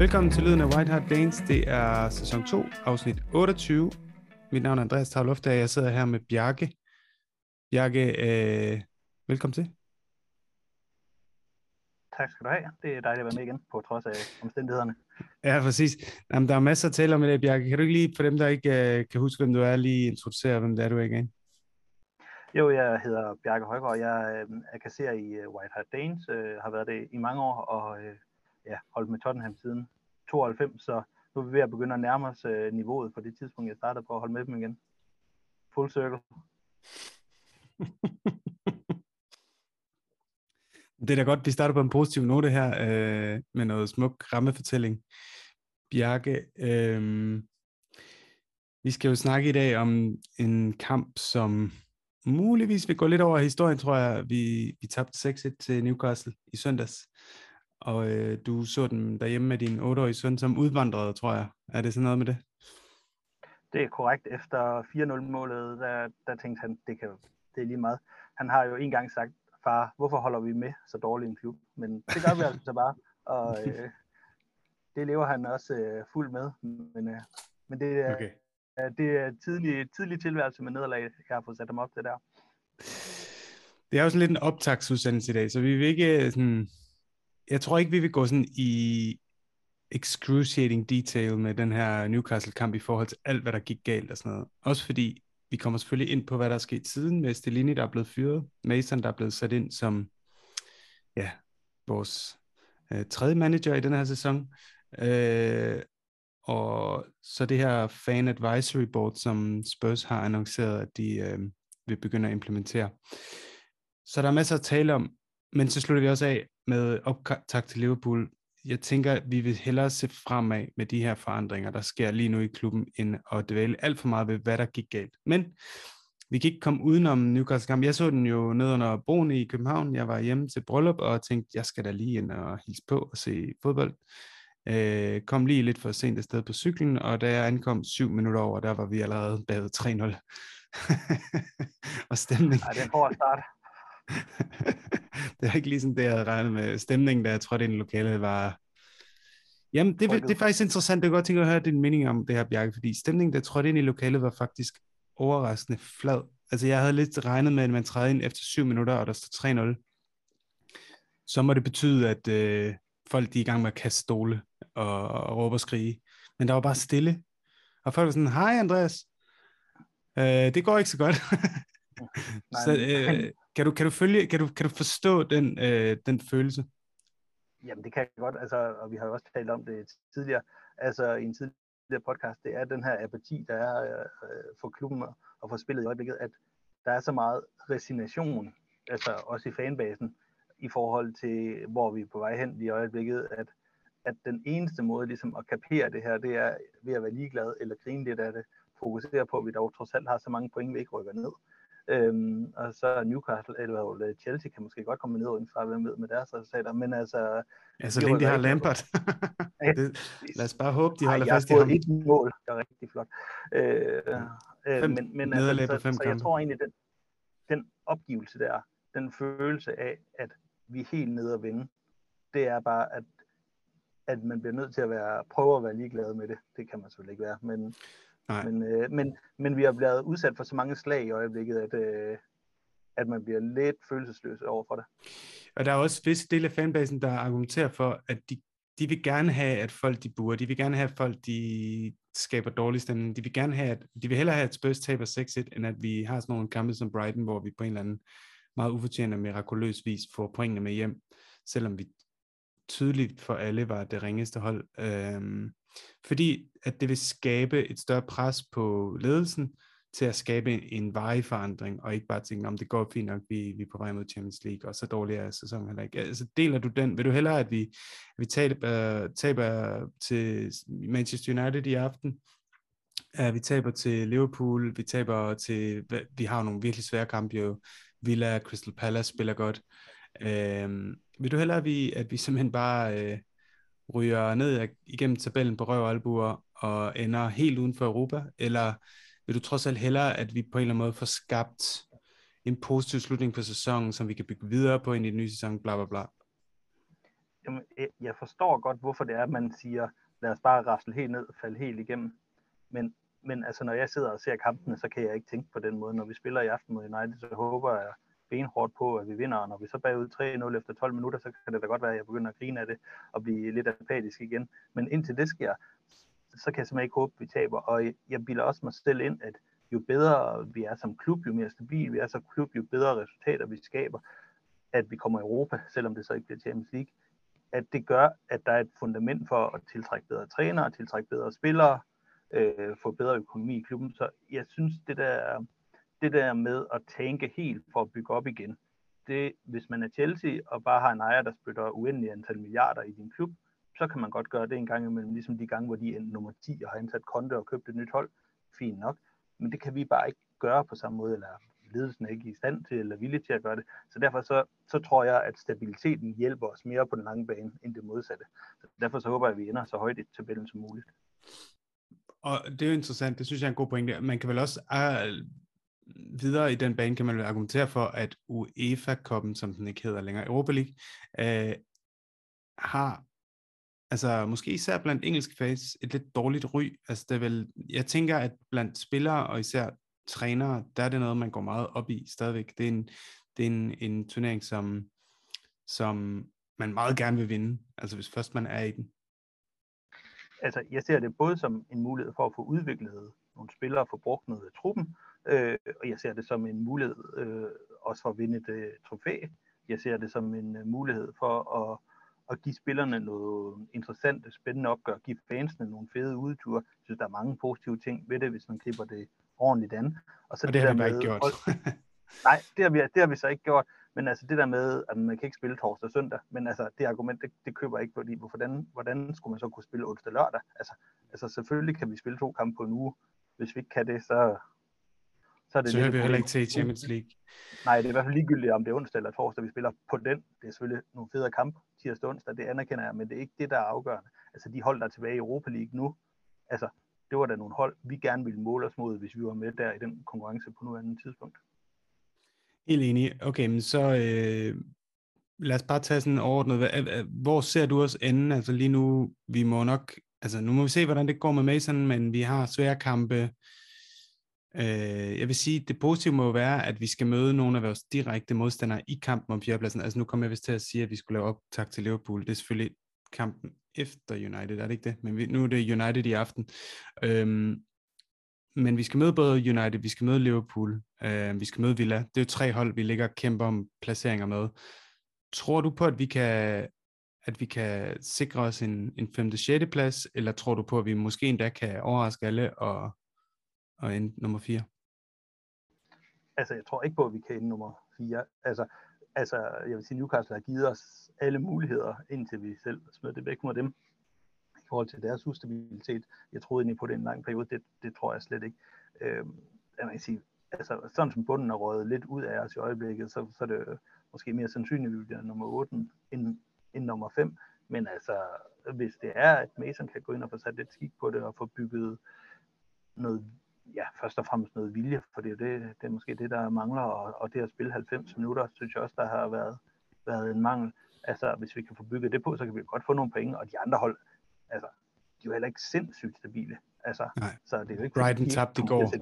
Velkommen til Lyden af White Hart Danes. Det er sæson 2, afsnit 28. Mit navn er Andreas Tavloft, og jeg sidder her med Bjarke. Bjarke, øh, velkommen til. Tak skal du have. Det er dejligt at være med igen, på trods af omstændighederne. Ja, præcis. Jamen, der er masser at tale om i dag, Bjarke. Kan du ikke lige, for dem, der ikke øh, kan huske, hvem du er, lige introducere, hvem det er, du er igen? Jo, jeg hedder Bjarke Højgaard. Jeg øh, er kasserer i øh, White Hart Danes, øh, har været det i mange år, og øh, ja, holdt med Tottenham siden 92, så nu er vi ved at begynde at nærme os øh, niveauet for det tidspunkt, jeg startede på at holde med dem igen. Full circle. Det er da godt, vi starter på en positiv note her, øh, med noget smuk rammefortælling. Bjarke, øh, vi skal jo snakke i dag om en kamp, som muligvis vil gå lidt over historien, tror jeg. Vi, vi tabte 6-1 til Newcastle i søndags, og øh, du så den derhjemme med din 8-årige søn, som udvandrede, tror jeg. Er det sådan noget med det? Det er korrekt. Efter 4-0-målet, der, der tænkte han, det, kan, det er lige meget. Han har jo en gang sagt, far, hvorfor holder vi med så dårlig en klub? Men det gør vi altså bare, og øh, det lever han også øh, fuld med. Men, øh, men det, er, okay. øh, det er tidlig, tidlig tilværelse med nederlag, jeg har fået sat dem op til der. Det er jo sådan lidt en optagsudsendelse i dag, så vi vil ikke sådan... Jeg tror ikke, vi vil gå sådan i excruciating detail med den her Newcastle-kamp i forhold til alt, hvad der gik galt og sådan noget. Også fordi vi kommer selvfølgelig ind på, hvad der er sket siden med Stellini, der er blevet fyret. Mason, der er blevet sat ind som ja, vores øh, tredje manager i den her sæson. Øh, og så det her fan advisory board, som Spurs har annonceret, at de øh, vil begynde at implementere. Så der er masser at tale om, men så slutter vi også af med optakt til Liverpool jeg tænker, at vi vil hellere se fremad med de her forandringer, der sker lige nu i klubben, end at dvæle alt for meget ved, hvad der gik galt. Men vi kan ikke komme udenom Newcastle kamp. Jeg så den jo ned under broen i København. Jeg var hjemme til bryllup og tænkte, jeg skal da lige ind og hilse på og se fodbold. Øh, kom lige lidt for sent afsted på cyklen, og da jeg ankom syv minutter over, der var vi allerede badet 3-0. og stemning. Ja, det er en hård start. det er ikke ligesom det, jeg havde regnet med. Stemningen, der jeg trådte ind i lokalet, var... Jamen, det, det er faktisk interessant. Jeg kan godt tænke at høre din mening om det her, Bjarke, fordi stemningen, der trådte ind i lokalet, var faktisk overraskende flad. Altså, jeg havde lidt regnet med, at man træder ind efter 7 minutter, og der står 3-0. Så må det betyde, at øh, folk de er i gang med at kaste stole og, og råbe og skrige. Men der var bare stille. Og folk var sådan, hej Andreas, øh, det går ikke så godt. Nej, så, øh, kan du, kan du, følge, kan du, kan du forstå den, øh, den følelse? Jamen det kan jeg godt, altså, og vi har jo også talt om det tidligere, altså i en tidligere podcast, det er den her apati, der er øh, for klubben og for spillet i øjeblikket, at der er så meget resignation, altså også i fanbasen, i forhold til, hvor vi er på vej hen i øjeblikket, at, at den eneste måde ligesom at kapere det her, det er ved at være ligeglad eller grine lidt af det, fokusere på, at vi dog trods alt har så mange point, vi ikke rykker ned. Øhm, og så Newcastle, eller Chelsea kan måske godt komme ned udenfra, hvem ved med deres resultater, men altså... Ja, så længe de har Lampard. det, lad os bare håbe, de holder Ej, fast i ham. et mål, der er rigtig flot. Øh, øh, fem, men men altså, så, fem så jeg tror egentlig, den, den opgivelse der, den følelse af, at vi er helt nede at vinde, det er bare, at, at man bliver nødt til at være, prøve at være ligeglad med det. Det kan man selvfølgelig ikke være, men Nej. Men, øh, men, men vi har blevet udsat for så mange slag i øjeblikket, at, øh, at man bliver lidt følelsesløs over for det. Og der er også visse dele af fanbasen, der argumenterer for, at de, de vil gerne have, at folk de buer. De vil gerne have, at folk de skaber dårlig stemning. De vil gerne have, at de vil hellere have, at Spurs taber 6-1, end at vi har sådan nogle kampe som Brighton, hvor vi på en eller anden meget ufortjent og mirakuløs vis får pointene med hjem, selvom vi tydeligt for alle var det ringeste hold. Øhm, fordi at det vil skabe et større pres på ledelsen til at skabe en, en varig forandring, og ikke bare tænke, om det går fint nok, vi, vi er på vej mod Champions League, og så dårlig er sæsonen heller ikke. Altså deler du den? Vil du hellere, at vi, at vi taber, taber til Manchester United i aften, at vi taber til Liverpool, vi taber til, vi har nogle virkelig svære kampe jo, Villa, Crystal Palace spiller godt. Øhm, vil du hellere, at vi, at vi simpelthen bare øh, ryger ned igennem tabellen på røv og albuer og ender helt uden for Europa, eller vil du trods alt hellere, at vi på en eller anden måde får skabt en positiv slutning på sæsonen, som vi kan bygge videre på ind i den nye sæson, bla bla bla? jamen, jeg forstår godt, hvorfor det er, at man siger, lad os bare rasle helt ned og falde helt igennem. Men, men altså, når jeg sidder og ser kampene, så kan jeg ikke tænke på den måde. Når vi spiller i aften mod United, så håber jeg benhårdt på, at vi vinder, og når vi så bagud 3-0 efter 12 minutter, så kan det da godt være, at jeg begynder at grine af det og blive lidt apatisk igen. Men indtil det sker, så kan jeg simpelthen ikke håbe, at vi taber. Og jeg bilder også mig selv ind, at jo bedre vi er som klub, jo mere stabil vi er som klub, jo bedre resultater vi skaber, at vi kommer i Europa, selvom det så ikke bliver Champions League, at det gør, at der er et fundament for at tiltrække bedre trænere, tiltrække bedre spillere, øh, få bedre økonomi i klubben. Så jeg synes, det der, det der med at tænke helt for at bygge op igen, det, hvis man er Chelsea og bare har en ejer, der spytter uendelig antal milliarder i din klub, så kan man godt gøre det en gang imellem, ligesom de gange, hvor de er nummer 10 og har ansat konto og købt et nyt hold. Fint nok. Men det kan vi bare ikke gøre på samme måde, eller ledelsen er ikke i stand til eller villig til at gøre det. Så derfor så, så tror jeg, at stabiliteten hjælper os mere på den lange bane, end det modsatte. Så derfor så håber jeg, at vi ender så højt i tabellen som muligt. Og det er jo interessant, det synes jeg er en god pointe. Man kan vel også ah, videre i den bane, kan man vel argumentere for, at UEFA-koppen, som den ikke hedder længere, Europa League, øh, har altså måske især blandt engelske fans, et lidt dårligt ry. Altså det er vel, jeg tænker, at blandt spillere og især trænere, der er det noget, man går meget op i stadigvæk. Det er en, det er en, en turnering, som, som man meget gerne vil vinde, altså hvis først man er i den. Altså, jeg ser det både som en mulighed for at få udviklet nogle spillere og få brugt noget af truppen, øh, og jeg ser det som en mulighed øh, også for at vinde et øh, trofæ. Jeg ser det som en øh, mulighed for at, at give spillerne noget interessant, spændende opgør, give fansene nogle fede udture. Jeg synes, der er mange positive ting ved det, hvis man klipper det ordentligt an. Og, så og det, det har vi bare ikke gjort. nej, det har, vi, det har vi så ikke gjort. Men altså det der med, at man kan ikke spille torsdag og søndag, men altså det argument, det, det køber jeg ikke, fordi hvordan, hvordan skulle man så kunne spille onsdag og lørdag? Altså, altså selvfølgelig kan vi spille to kampe på en uge. Hvis vi ikke kan det, så, så er det... Så hører vi heller ikke til Champions League. Nej, det er i hvert fald ligegyldigt, om det er onsdag eller torsdag, vi spiller på den. Det er selvfølgelig nogle federe kampe, tirsdag og onsdag, det anerkender jeg, men det er ikke det, der er afgørende. Altså de hold, der er tilbage i Europa League nu, altså det var da nogle hold, vi gerne ville måle os mod, hvis vi var med der i den konkurrence på nuværende tidspunkt. Helt enig. Okay, men så øh, lad os bare tage sådan overordnet. Hvor ser du os ende? Altså lige nu, vi må nok, altså nu må vi se, hvordan det går med Mason, men vi har svære kampe. Øh, jeg vil sige, det positive må være, at vi skal møde nogle af vores direkte modstandere i kampen om fjerdepladsen. Altså nu kommer jeg vist til at sige, at vi skulle lave optag til Liverpool. Det er selvfølgelig kampen efter United, er det ikke det? Men vi, nu er det United i aften. Øhm, men vi skal møde både United, vi skal møde Liverpool, øh, vi skal møde Villa. Det er jo tre hold, vi ligger og kæmper om placeringer med. Tror du på, at vi kan, at vi kan sikre os en, en 5. 6. plads, eller tror du på, at vi måske endda kan overraske alle og, at ende nummer 4? Altså, jeg tror ikke på, at vi kan ende nummer 4. Altså, altså, jeg vil sige, Newcastle har givet os alle muligheder, indtil vi selv smed det væk mod dem i forhold til deres ustabilitet. Jeg troede egentlig på det en lang periode, det, det tror jeg slet ikke. Øh, jeg kan sige, altså, sådan som bunden er røget lidt ud af os i øjeblikket, så, så er det måske mere sandsynligt, at vi bliver nummer 8 end, end nummer 5. Men altså, hvis det er, at Mason kan gå ind og få sat lidt skik på det og få bygget noget ja, først og fremmest noget vilje, for det er, det, det er måske det, der mangler, og, og det at spille 90 minutter, synes jeg også, der har været, været en mangel. Altså, hvis vi kan få bygget det på, så kan vi godt få nogle penge, og de andre hold, altså, de er jo heller ikke sindssygt stabile. Altså, Nej. Så det er jo ikke Brighton tabte i går.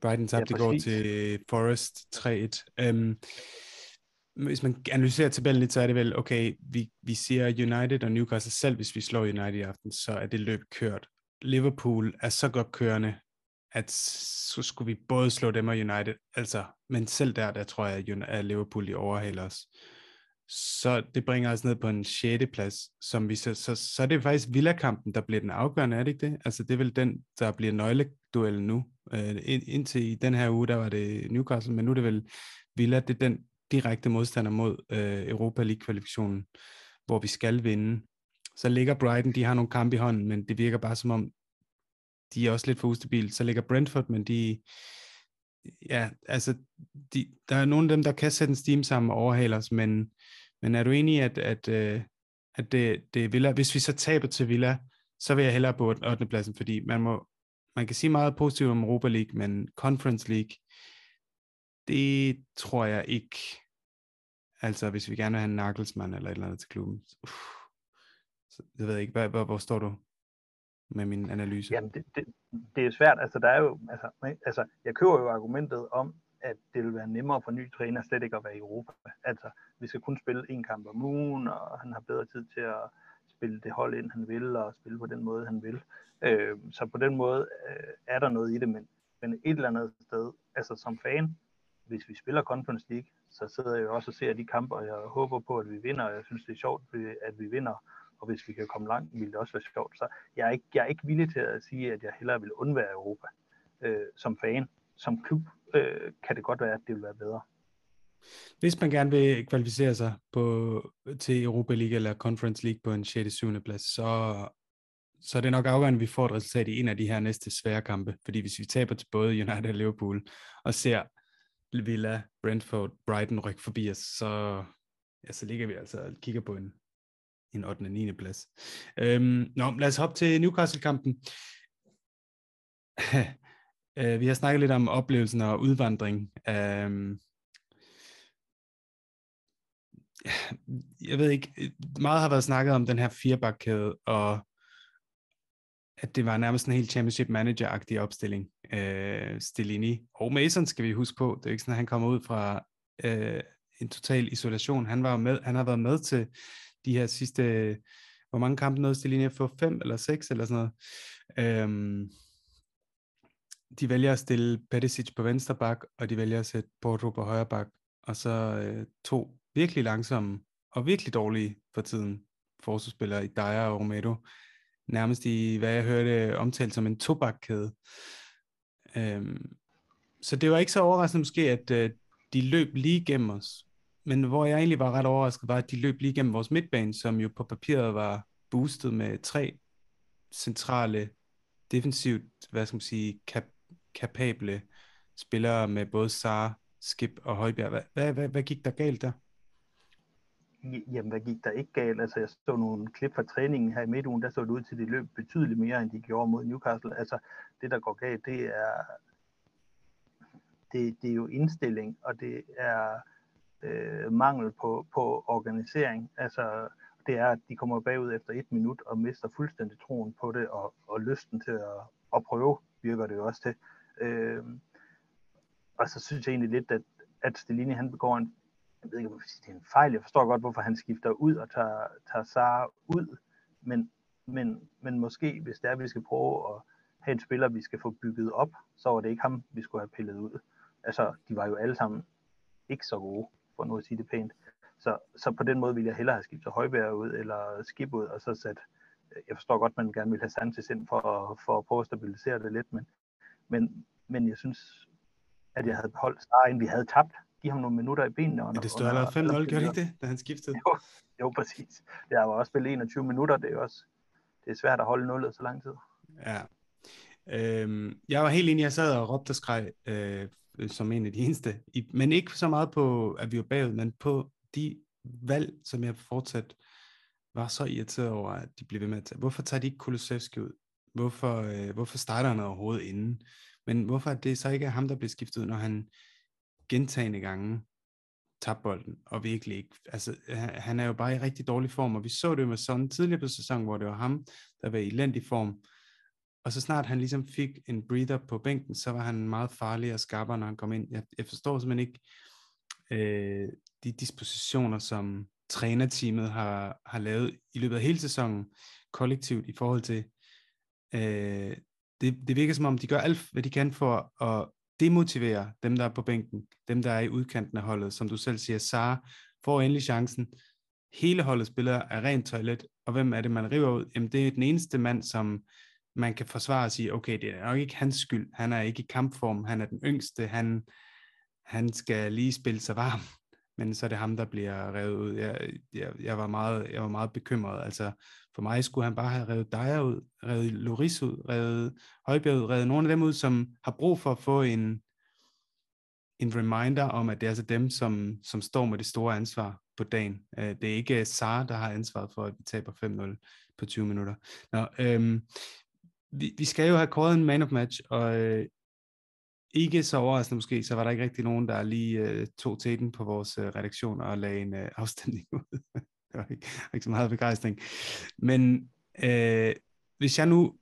Brighton tabte ja, i går til Forest 3-1. Um, hvis man analyserer tabellen lidt, så er det vel, okay, vi, vi siger United og Newcastle selv, hvis vi slår United i aften, så er det løb kørt. Liverpool er så godt kørende, at så skulle vi både slå dem og United. Altså, men selv der, der tror jeg, at Liverpool i overhaler os. Så det bringer os ned på en 6. plads, som vi så, så, så er det faktisk Villa-kampen, der bliver den afgørende, er det ikke det? Altså det er vel den, der bliver nøgleduellen nu. Øh, ind, indtil i den her uge, der var det Newcastle, men nu er det vel Villa, det er den direkte modstander mod øh, Europa League-kvalifikationen, hvor vi skal vinde så ligger Brighton, de har nogle kampe i hånden, men det virker bare som om, de er også lidt for ustabile. Så ligger Brentford, men de, ja, altså, de, der er nogle af dem, der kan sætte en steam sammen og overhale os, men, men er du enig i, at, at, øh, at det, det er Villa, hvis vi så taber til Villa, så vil jeg hellere på 8. pladsen, fordi man må, man kan sige meget positivt om Europa League, men Conference League, det tror jeg ikke Altså hvis vi gerne vil have en Nagelsmann eller et eller andet til klubben. Uff. Så, jeg ved ikke, hvad, hvor, hvor står du med min analyse? Jamen, det, det, det er svært. Altså, der er jo, altså, altså, jeg køber jo argumentet om, at det vil være nemmere for ny træner slet ikke at være i Europa. Altså, vi skal kun spille en kamp om ugen, og han har bedre tid til at spille det hold ind, han vil, og spille på den måde, han vil. Øh, så på den måde øh, er der noget i det, men, men et eller andet sted, altså som fan, hvis vi spiller Conference League, så sidder jeg jo også og ser de kampe, og jeg håber på, at vi vinder, og jeg synes, det er sjovt, at vi vinder, og hvis vi kan komme langt, ville det også være sjovt. Så jeg er ikke, jeg er ikke villig til at sige, at jeg hellere vil undvære Europa øh, som fan. Som klub øh, kan det godt være, at det vil være bedre. Hvis man gerne vil kvalificere sig på, til Europa League eller Conference League på en 6. 7. plads, så, så er det nok afgørende, at vi får et resultat i en af de her næste svære kampe. Fordi hvis vi taber til både United og Liverpool, og ser Villa, Brentford, Brighton rykke forbi os, så, ja, så ligger vi altså og kigger på en, en 8. og 9. plads. Øhm, nå, lad os hoppe til Newcastle-kampen. uh, vi har snakket lidt om oplevelsen og udvandring. Øhm, jeg ved ikke, meget har været snakket om den her firebakkæde, og at det var nærmest en helt championship manager-agtig opstilling. Øh, Stellini og Mason skal vi huske på. Det er ikke sådan, at han kommer ud fra øh, en total isolation. Han, var med, han har været med til de her sidste, hvor mange kampe nåede Stelini at få? Fem eller seks eller sådan noget. Øhm, de vælger at stille Perisic på venstre bak, og de vælger at sætte Porto på højre bak, og så øh, to virkelig langsomme og virkelig dårlige for tiden forsvarsspillere i Dyer og Romero. Nærmest i, hvad jeg hørte, omtalt som en tobakkæde. Øhm, så det var ikke så overraskende måske, at øh, de løb lige gennem os. Men hvor jeg egentlig var ret overrasket, var, at de løb lige gennem vores midtbane, som jo på papiret var boostet med tre centrale, defensivt, hvad skal man sige, kap- kapable spillere med både Sar, Skip og Højbjerg. Hvad, hvad, hvad, hvad gik der galt der? Jamen, hvad gik der ikke galt? Altså, jeg så nogle klip fra træningen her i midtugen, der så det ud til, at de løb betydeligt mere, end de gjorde mod Newcastle. Altså, det, der går galt, det er, det, det er jo indstilling, og det er øh, mangel på, på organisering. Altså, det er, at de kommer bagud efter et minut og mister fuldstændig troen på det, og, og lysten til at, at prøve, virker det jo også til. Øh, og så synes jeg egentlig lidt, at, at Stelini han begår en jeg ved ikke, om det er en fejl. Jeg forstår godt, hvorfor han skifter ud og tager, tager Sara ud. Men, men, men måske, hvis det er, at vi skal prøve at have en spiller, vi skal få bygget op, så var det ikke ham, vi skulle have pillet ud. Altså, de var jo alle sammen ikke så gode, for nu at sige det pænt. Så, så på den måde ville jeg hellere have skiftet Højbjerg ud, eller Skib ud, og så sat, jeg forstår godt, man gerne vil have Sanchez ind for, for at prøve at stabilisere det lidt, men, men, men jeg synes, at jeg havde beholdt Sara, inden vi havde tabt give ham nogle minutter i benene. Under, det stod allerede 5-0, gjorde det ikke det, da han skiftede? Jo, jo præcis. Det har også spillet 21 minutter, det er også det er svært at holde nullet så lang tid. Ja. Øhm, jeg var helt enig, jeg sad og råbte og skreg øh, Øh, som en af de eneste, I, men ikke så meget på, at vi var bagud, men på de valg, som jeg fortsat var så irriteret over, at de blev ved med at tage. Hvorfor tager de ikke Kulusevski ud? Hvorfor, øh, hvorfor starter han overhovedet inden? Men hvorfor det så ikke er ham, der bliver skiftet ud, når han gentagende gange tabte bolden, og virkelig ikke, altså han er jo bare i rigtig dårlig form, og vi så det med sådan tidligere på sæsonen, hvor det var ham, der var i elendig form, og så snart han ligesom fik en breather på bænken, så var han meget farlig og skarpere, når han kom ind. Jeg, jeg forstår simpelthen ikke øh, de dispositioner, som trænerteamet har, har lavet i løbet af hele sæsonen kollektivt i forhold til, øh, det, det virker som om, de gør alt, hvad de kan for at demotivere dem, der er på bænken, dem, der er i udkanten af holdet. Som du selv siger, Sara får endelig chancen. Hele holdet spiller er rent toilet, og hvem er det, man river ud? Jamen, det er den eneste mand, som man kan forsvare og sige, okay, det er nok ikke hans skyld. Han er ikke i kampform, han er den yngste, han, han skal lige spille sig varm, men så er det ham, der bliver revet ud. Jeg, jeg, jeg, var, meget, jeg var meget bekymret. Altså, for mig skulle han bare have revet Dyer ud, revet Loris ud, revet Højbjerg ud, revet nogle af dem ud, som har brug for at få en, en reminder om, at det er altså dem, som, som står med det store ansvar på dagen. Øh, det er ikke Sara, der har ansvaret for, at vi taber 5-0 på 20 minutter. Nå, øhm, vi, vi skal jo have kåret en man of match, og øh, ikke så overraskende måske, så var der ikke rigtig nogen, der lige øh, tog til den på vores øh, redaktion og lagde en øh, afstemning ud. det var ikke, ikke så meget begejstring. Men øh, hvis jeg nu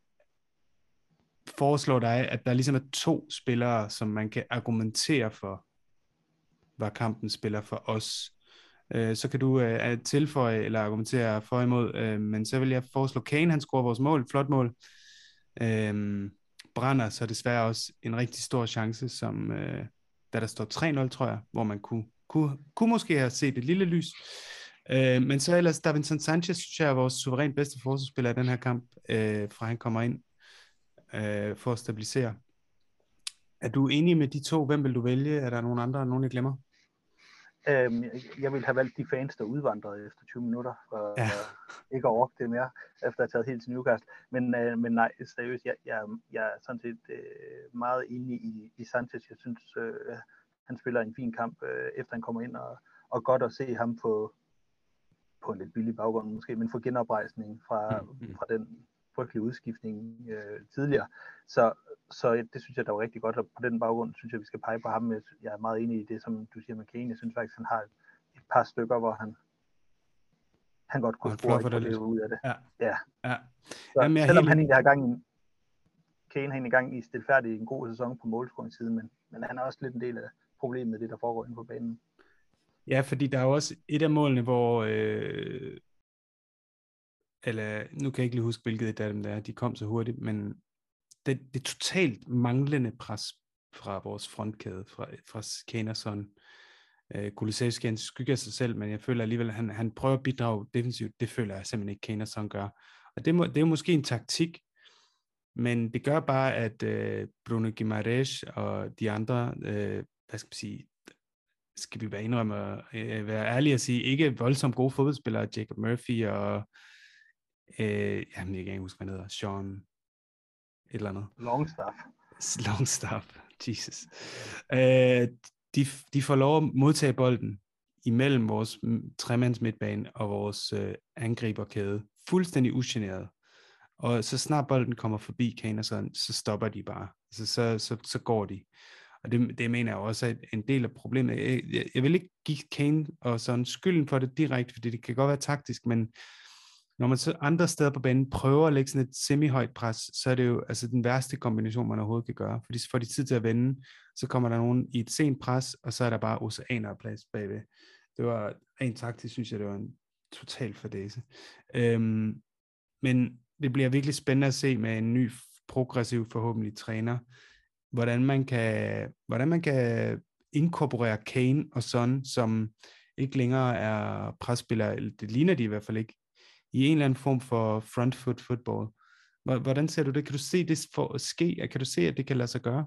foreslår dig, at der ligesom er to spillere, som man kan argumentere for, var kampen spiller for os, øh, så kan du øh, tilføje eller argumentere for imod, øh, men så vil jeg foreslå Kane, han scorer vores mål, flot mål. Øh, brænder så desværre også en rigtig stor chance, som øh, da der står 3-0, tror jeg, hvor man kunne, kunne, kunne måske have set et lille lys. Øh, men så ellers, Davinson Sanchez, synes jeg er vores suverænt bedste forsvarsspiller i den her kamp, øh, fra han kommer ind øh, for at stabilisere. Er du enig med de to? Hvem vil du vælge? Er der nogen andre, nogen jeg glemmer? Øhm, jeg vil have valgt de fans, der udvandrede efter 20 minutter, for ja. uh, ikke at orke det mere, efter at have taget helt til Newcastle. Men, uh, men nej, seriøst, jeg, jeg, jeg er sådan set uh, meget enig i, i Sanchez. Jeg synes, uh, han spiller en fin kamp, uh, efter han kommer ind, og, og godt at se ham på, på en lidt billig baggrund måske, men få genoprejsning fra, mm, mm. fra den frygtelige udskiftning uh, tidligere. Så, så det synes jeg, der var rigtig godt, og på den baggrund synes jeg, vi skal pege på ham. Jeg er meget enig i det, som du siger med Kane. Jeg synes faktisk, han har et par stykker, hvor han, han godt kunne spore for det ud af det. Ja. ja. ja. Så, Jamen, selvom helt... han egentlig har gang i, Kane har i gang i stilfærdig en god sæson på målscoringssiden, men, men han er også lidt en del af problemet med det, der foregår inde på banen. Ja, fordi der er jo også et af målene, hvor øh, eller nu kan jeg ikke lige huske, hvilket af dem der er, de kom så hurtigt, men det, det totalt manglende pres fra vores frontkæde, fra, fra Kanerson. Øh, Kulisevski, han skygger sig selv, men jeg føler alligevel, at han, han prøver at bidrage defensivt. Det føler jeg simpelthen ikke, Kanerson gør. Og det, må, det er jo måske en taktik, men det gør bare, at øh, Bruno Guimaraes og de andre, øh, hvad skal man sige, skal vi være indrømme, øh, være ærlige og sige, ikke voldsomt gode fodboldspillere, Jacob Murphy og, øh, jamen jeg kan ikke huske, hvad han hedder, Sean, et eller andet. Longstaff. Longstaff, Jesus. Øh, de, de får lov at modtage bolden imellem vores tremands midtbane og vores øh, angriberkæde, fuldstændig ugeneret. Og så snart bolden kommer forbi Kane, så, så stopper de bare. Altså, så, så, så går de. Og det, det mener jeg også er en del af problemet. Jeg, jeg, jeg vil ikke give Kane og sådan skylden for det direkte, fordi det kan godt være taktisk, men når man så andre steder på banen prøver at lægge sådan et semi-højt pres, så er det jo altså den værste kombination, man overhovedet kan gøre. Fordi så får de tid til at vende, så kommer der nogen i et sent pres, og så er der bare oceaner af plads bagved. Det var en taktisk, synes jeg, det var en total fordæse. Øhm, men det bliver virkelig spændende at se med en ny, progressiv forhåbentlig træner, hvordan man kan, hvordan man kan inkorporere Kane og Son, som ikke længere er presspillere, det ligner de i hvert fald ikke, i en eller anden form for front foot football. Hvordan ser du det? Kan du se det for ske? Kan du se, at det kan lade sig gøre?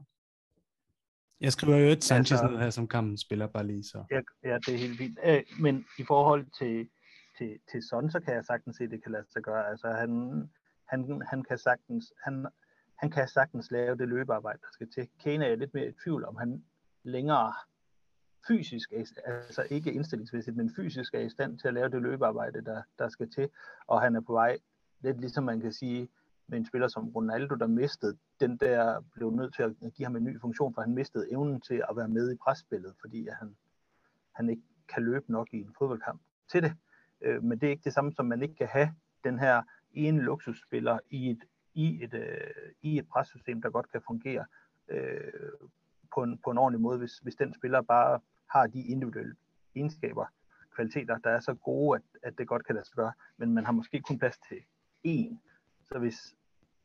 Jeg skriver jo et Sanchez altså, ned her, som kampen spiller bare lige så. Ja, ja det er helt fint. Øh, men i forhold til, til, til Son, så kan jeg sagtens se, at det kan lade sig gøre. Altså han, han, han kan sagtens, han, han kan sagtens lave det løbearbejde, der skal til. Kane er lidt mere i tvivl om, han længere fysisk, altså ikke indstillingsmæssigt, men fysisk er i stand til at lave det løbearbejde, der, der skal til, og han er på vej, lidt ligesom man kan sige, med en spiller som Ronaldo, der mistede den der, blev nødt til at give ham en ny funktion, for han mistede evnen til at være med i presspillet, fordi han, han ikke kan løbe nok i en fodboldkamp til det. Øh, men det er ikke det samme som, man ikke kan have den her ene luksusspiller i et, i et, øh, i et pressystem, der godt kan fungere øh, på, en, på en ordentlig måde, hvis, hvis den spiller bare har de individuelle egenskaber, kvaliteter, der er så gode, at, at det godt kan lade sig gøre, men man har måske kun plads til én. Så hvis,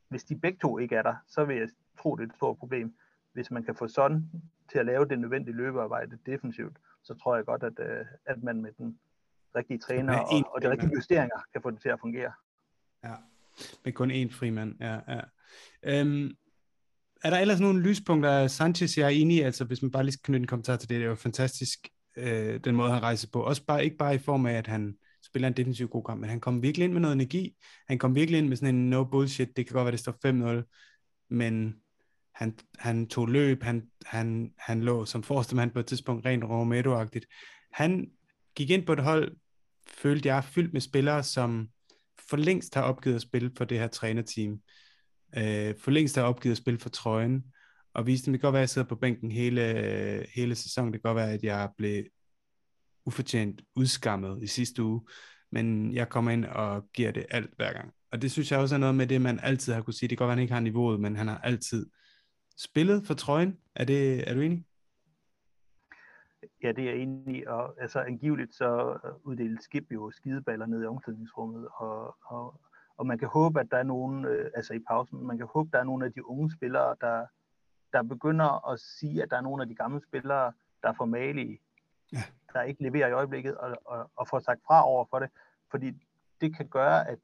hvis de begge to ikke er der, så vil jeg tro, det er et stort problem. Hvis man kan få sådan til at lave det nødvendige løbearbejde defensivt, så tror jeg godt, at, øh, at man med den rigtige træner og, og de rigtige justeringer kan få det til at fungere. Ja, med kun én frimand. Ja, ja. Øhm, er der ellers nogle lyspunkter? Sanchez, jeg er enig i, altså hvis man bare lige skal knytte en kommentar til det, det er jo fantastisk, øh, den måde han rejser på. Også bare, ikke bare i form af, at han spiller en defensiv god kamp, men han kom virkelig ind med noget energi. Han kom virkelig ind med sådan en no bullshit, det kan godt være, det står 5-0, men han, han tog løb, han, han, han lå som forstemand på et tidspunkt rent Romero-agtigt. Han gik ind på et hold, følte jeg, fyldt med spillere, som for længst har opgivet at spille for det her trænerteam øh, for længst har opgivet at spille for trøjen, og viste dem. Det kan godt være, at jeg sidder på bænken hele, hele sæsonen. Det kan godt være, at jeg blev ufortjent udskammet i sidste uge, men jeg kommer ind og giver det alt hver gang. Og det synes jeg også er noget med det, man altid har kunne sige. Det kan godt være, at han ikke har niveauet, men han har altid spillet for trøjen. Er, det, er du enig? Ja, det er jeg enig i. Og altså angiveligt så uddelte Skip jo skideballer ned i omklædningsrummet, og, og, og man kan håbe, at der er nogen, øh, altså i pausen, man kan håbe, at der er nogle af de unge spillere, der, der begynder at sige, at der er nogle af de gamle spillere, der er formalige, ja. der ikke leverer i øjeblikket, og, og, og får sagt fra over for det. Fordi det kan gøre, at,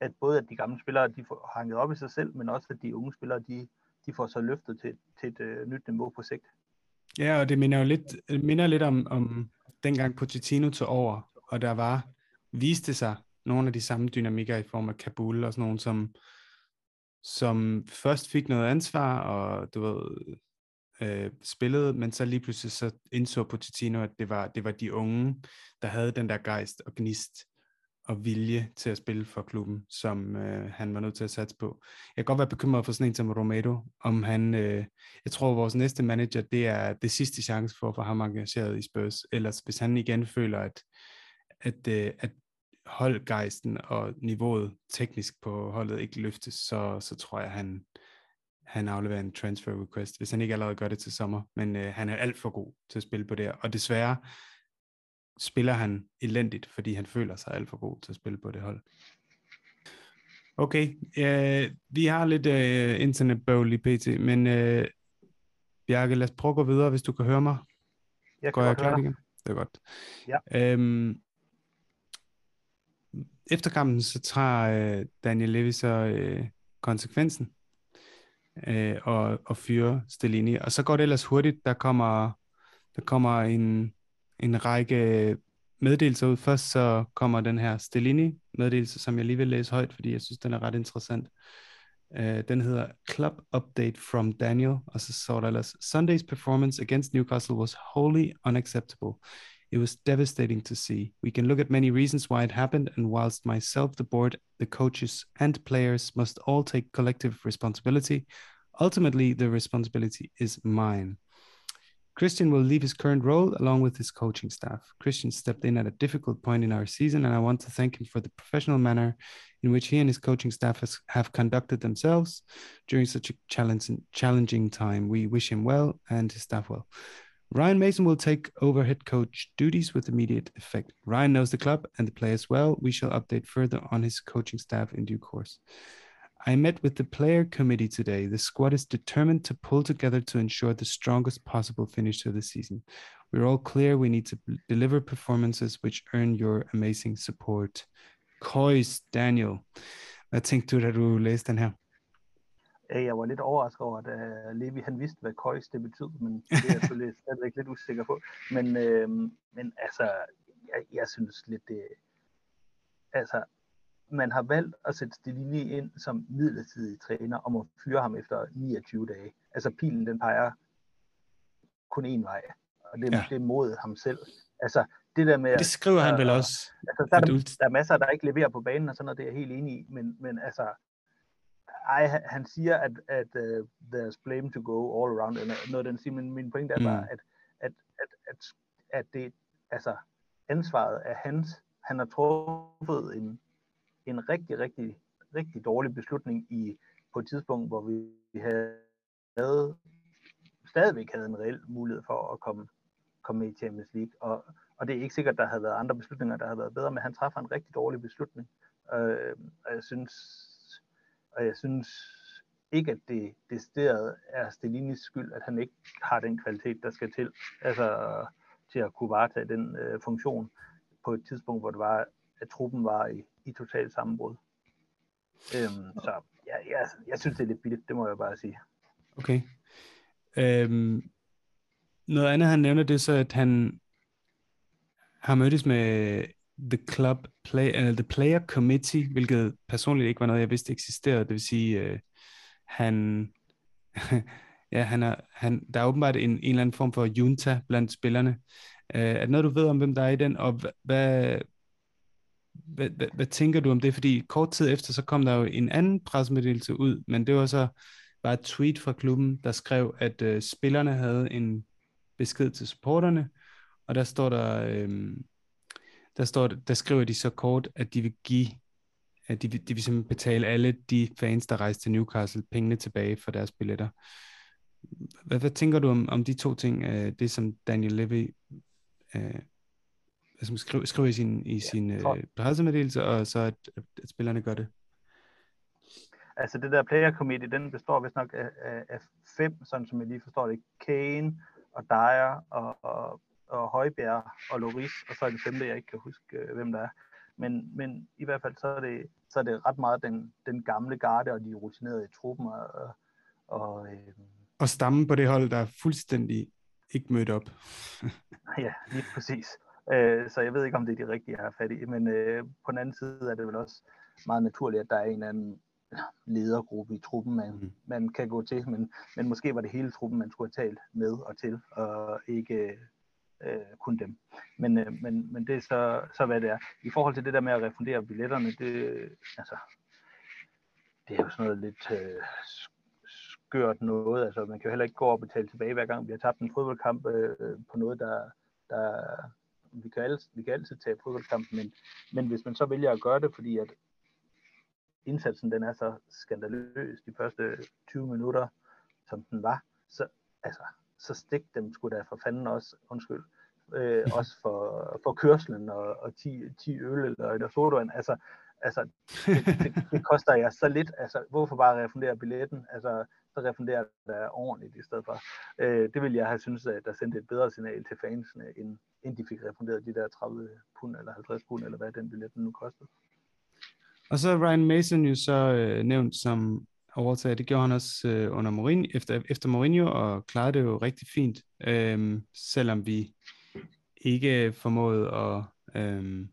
at både at de gamle spillere de får hanget op i sig selv, men også at de unge spillere de, de får så løftet til, til et uh, nyt niveau på sigt. Ja, og det minder jo lidt, minder lidt om, om dengang Pochettino tog over, og der var, viste sig nogle af de samme dynamikker i form af Kabul og sådan nogle, som, som først fik noget ansvar, og du ved, øh, spillede, men så lige pludselig så indså Pochettino, at det var, det var de unge, der havde den der gejst og gnist og vilje til at spille for klubben, som øh, han var nødt til at satse på. Jeg kan godt være bekymret for sådan en som Romero, om han, øh, jeg tror vores næste manager, det er det sidste chance for at få ham engageret i Spurs, ellers hvis han igen føler, at, at, øh, at holdgejsten og niveauet teknisk på holdet ikke løftes, så, så tror jeg, han, han afleverer en transfer request, hvis han ikke allerede gør det til sommer. Men øh, han er alt for god til at spille på det Og desværre spiller han elendigt, fordi han føler sig alt for god til at spille på det hold. Okay, øh, vi har lidt øh, internetbøvl i PT, men øh, Bjarke, lad os prøve at gå videre, hvis du kan høre mig. Jeg kan Går jeg klar igen? Det er godt. Ja. Øhm, efter kampen, så tager øh, Daniel Levy så øh, konsekvensen øh, og, og fyrer Stellini. Og så går det ellers hurtigt. Der kommer, der kommer en, en række meddelelser ud. Først så kommer den her Stellini meddelelse, som jeg lige vil læse højt, fordi jeg synes, den er ret interessant. Uh, den hedder Club Update from Daniel, og så står der ellers, Sunday's performance against Newcastle was wholly unacceptable. It was devastating to see. We can look at many reasons why it happened, and whilst myself, the board, the coaches, and players must all take collective responsibility, ultimately the responsibility is mine. Christian will leave his current role along with his coaching staff. Christian stepped in at a difficult point in our season, and I want to thank him for the professional manner in which he and his coaching staff has, have conducted themselves during such a challenging, challenging time. We wish him well and his staff well. Ryan Mason will take over head coach duties with immediate effect. Ryan knows the club and the players well. We shall update further on his coaching staff in due course. I met with the player committee today. The squad is determined to pull together to ensure the strongest possible finish to the season. We're all clear we need to deliver performances which earn your amazing support. Kois Daniel. Hvad tænkte du, da du læste den her? Jeg var lidt overrasket over, at uh, Levi han vidste, hvad køjs det betød, men det er jeg selvfølgelig stadigvæk lidt usikker på. Men, øh, men altså, jeg, jeg synes lidt, det, altså, man har valgt at sætte Stelini ind som midlertidig træner, og må fyre ham efter 29 dage. Altså pilen, den peger kun én vej, og det, ja. det er mod ham selv. Altså, det der med... Det skriver han vel også. Altså, der, er, der, der er masser, der ikke leverer på banen, og sådan noget, det er jeg helt enig i, men, men altså, ej, han siger, at, at uh, there's blame to go all around, eller noget den siger, men min pointe er mm. bare, at, at, at, at, at det, altså, ansvaret er hans. Han har truffet en, en rigtig, rigtig, rigtig dårlig beslutning i, på et tidspunkt, hvor vi havde, stadigvæk havde en reel mulighed for at komme, komme med i Champions League. Og, og det er ikke sikkert, at der havde været andre beslutninger, der havde været bedre, men han træffer en rigtig dårlig beslutning. Øh, og jeg synes, og jeg synes ikke, at det decideret er Stelinis skyld, at han ikke har den kvalitet, der skal til, altså til at kunne varetage den øh, funktion på et tidspunkt, hvor det var, at truppen var i, i totalt sammenbrud. Øhm, så ja, jeg, altså, jeg synes, det er lidt billigt, det må jeg bare sige. Okay. Øhm, noget andet, han nævner, det er så, at han har mødtes med The Club Play, uh, The Player Committee, hvilket personligt ikke var noget, jeg vidste eksisterede. Det vil sige, uh, han, ja, han er, han, der er åbenbart en, en eller anden form for junta blandt spillerne. Uh, er det noget, du ved om, hvem der er i den, og hvad, hvad, hvad, hvad tænker du om det? Fordi kort tid efter, så kom der jo en anden pressemeddelelse ud, men det var så bare et tweet fra klubben, der skrev, at øh, spillerne havde en besked til supporterne, og der står der, øh, der, står, der skriver de så kort, at de vil give, at de, de vil simpelthen betale alle de fans, der rejser til Newcastle, pengene tilbage for deres billetter. Hvad, hvad tænker du om, om de to ting, øh, det som Daniel Levy øh, som skriver, skriver i sin, i sin øh, pressemeddelelse, og så at, at spillerne gør det? Altså det der player committee, den består vist nok af, af, af fem, sådan som jeg lige forstår det. Kane og Dyer og, og, og Højbjerg og Loris, og så er det femte, jeg ikke kan huske, øh, hvem der er. Men, men i hvert fald så er det, så er det ret meget den, den gamle garde, og de rutinerede i truppen. Og, og, øh, og stammen på det hold, der er fuldstændig ikke mødt op. ja, lige præcis. Øh, så jeg ved ikke, om det er de rigtige, jeg har fat i. Men øh, på den anden side er det vel også meget naturligt, at der er en eller anden ledergruppe i truppen, man, mm. man kan gå til, men, men måske var det hele truppen, man skulle have talt med og til, og ikke øh, kun dem. Men, øh, men, men det er så, så, hvad det er. I forhold til det der med at refundere billetterne, det, altså, det er jo sådan noget lidt øh, skørt noget. Altså, man kan jo heller ikke gå og betale tilbage, hver gang vi har tabt en fodboldkamp øh, på noget, der, der vi kan, altid, vi kan altid tage fodboldkampen, men, men hvis man så vælger at gøre det, fordi at indsatsen den er så skandaløs de første 20 minutter, som den var, så, altså, så stik dem skulle da for fanden også, undskyld, øh, også for, for kørslen og, og 10, 10 øl eller et sodavand. Altså, altså det, det, det, koster jeg så lidt. Altså, hvorfor bare refundere billetten? Altså, så refunderer det ordentligt i stedet for. Øh, det vil jeg have synes, at der sendte et bedre signal til fansene, end, end de fik refunderet de der 30 pund eller 50 pund, eller hvad den billet nu kostede. Og så Ryan Mason jo så øh, nævnt som overtaget. Det gjorde han også øh, under Mourinho, efter, efter Mourinho, og klarede det jo rigtig fint, øh, selvom vi ikke formået at øhm,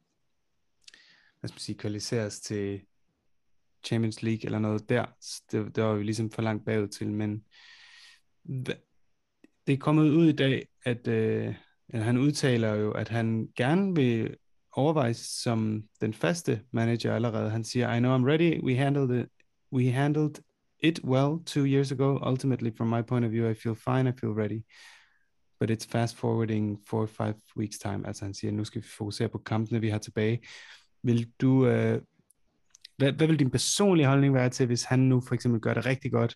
hvad skal man sige, kvalificeres til Champions League eller noget der. Det, det var vi ligesom for langt bagud til, men det er kommet ud i dag, at øh, han udtaler jo, at han gerne vil overvejes som den faste manager allerede. Han siger, I know I'm ready. We handled it. We handled it well two years ago. Ultimately, from my point of view, I feel fine. I feel ready. But it's fast forwarding four or five weeks time. Altså han siger, nu skal vi fokusere på kampene, vi har tilbage. Vil du, øh, hvad, hvad vil din personlige holdning være til, hvis han nu for eksempel gør det rigtig godt,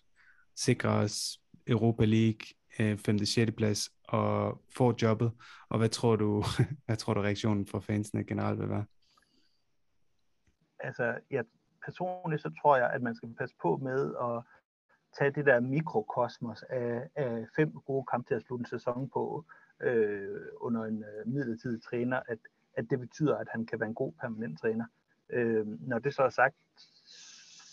sikrer os Europa League, 5. og 6. plads og får jobbet, og hvad tror du, hvad tror du reaktionen fra fansene generelt vil være? Altså, ja, personligt så tror jeg, at man skal passe på med at tage det der mikrokosmos af, af fem gode kampe til at slutte en sæson på øh, under en øh, midlertidig træner, at, at det betyder, at han kan være en god permanent træner. Øh, når det så er sagt,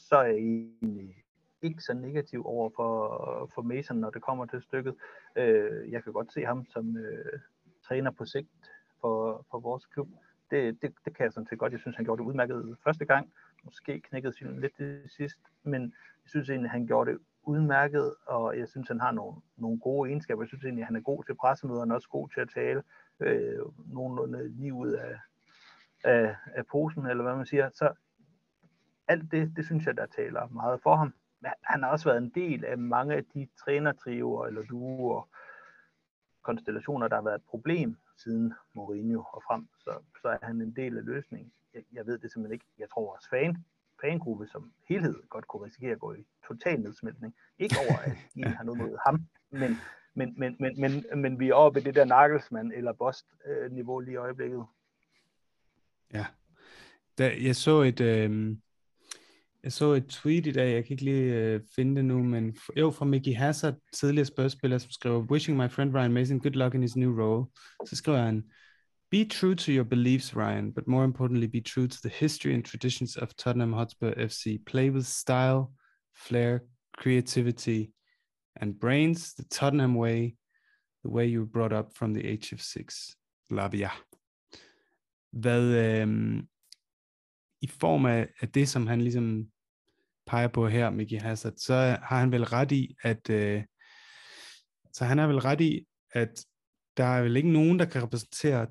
så er jeg egentlig ikke så negativ over for, for Mason, når det kommer til stykket. Øh, jeg kan godt se ham som øh, træner på sigt for, for vores klub. Det, det, det kan jeg sådan set godt. Jeg synes, han gjorde det udmærket første gang. Måske knækkede sin lidt til sidst, men jeg synes egentlig, han gjorde det udmærket, og jeg synes, han har nogle, nogle gode egenskaber. Jeg synes egentlig, han er god til pressemøderne, også god til at tale øh, nogenlunde lige ud af, af, af posen, eller hvad man siger. Så alt det, det synes jeg, der taler meget for ham han har også været en del af mange af de trænertriver eller duer, konstellationer, der har været et problem siden Mourinho og frem, så, så er han en del af løsningen. Jeg, jeg ved det simpelthen ikke. Jeg tror vores fan, fangruppe som helhed godt kunne risikere at gå i total nedsmeltning. Ikke over, at de har noget mod ham, men, men, men, men, men, men vi er oppe i det der Nagelsmann eller Bost-niveau lige i øjeblikket. Ja. Da, jeg så et, øh, jeg så et tweet i dag, jeg kan ikke lige øh, finde det nu, men jo, fra Mickey Hazard, tidligere spørgspiller, som skriver, Wishing my friend Ryan Mason good luck in his new role. Så skriver han, Be true to your beliefs, Ryan, but more importantly, be true to the history and traditions of Tottenham Hotspur FC. Play with style, flair, creativity, and brains, the Tottenham way, the way you were brought up from the age of six. Lavia. Hvad, øh, i form af, af det, som han ligesom peger på her, Mickey Hazard, så har han vel ret i, at øh, så han har vel ret i, at der er vel ikke nogen, der kan repræsentere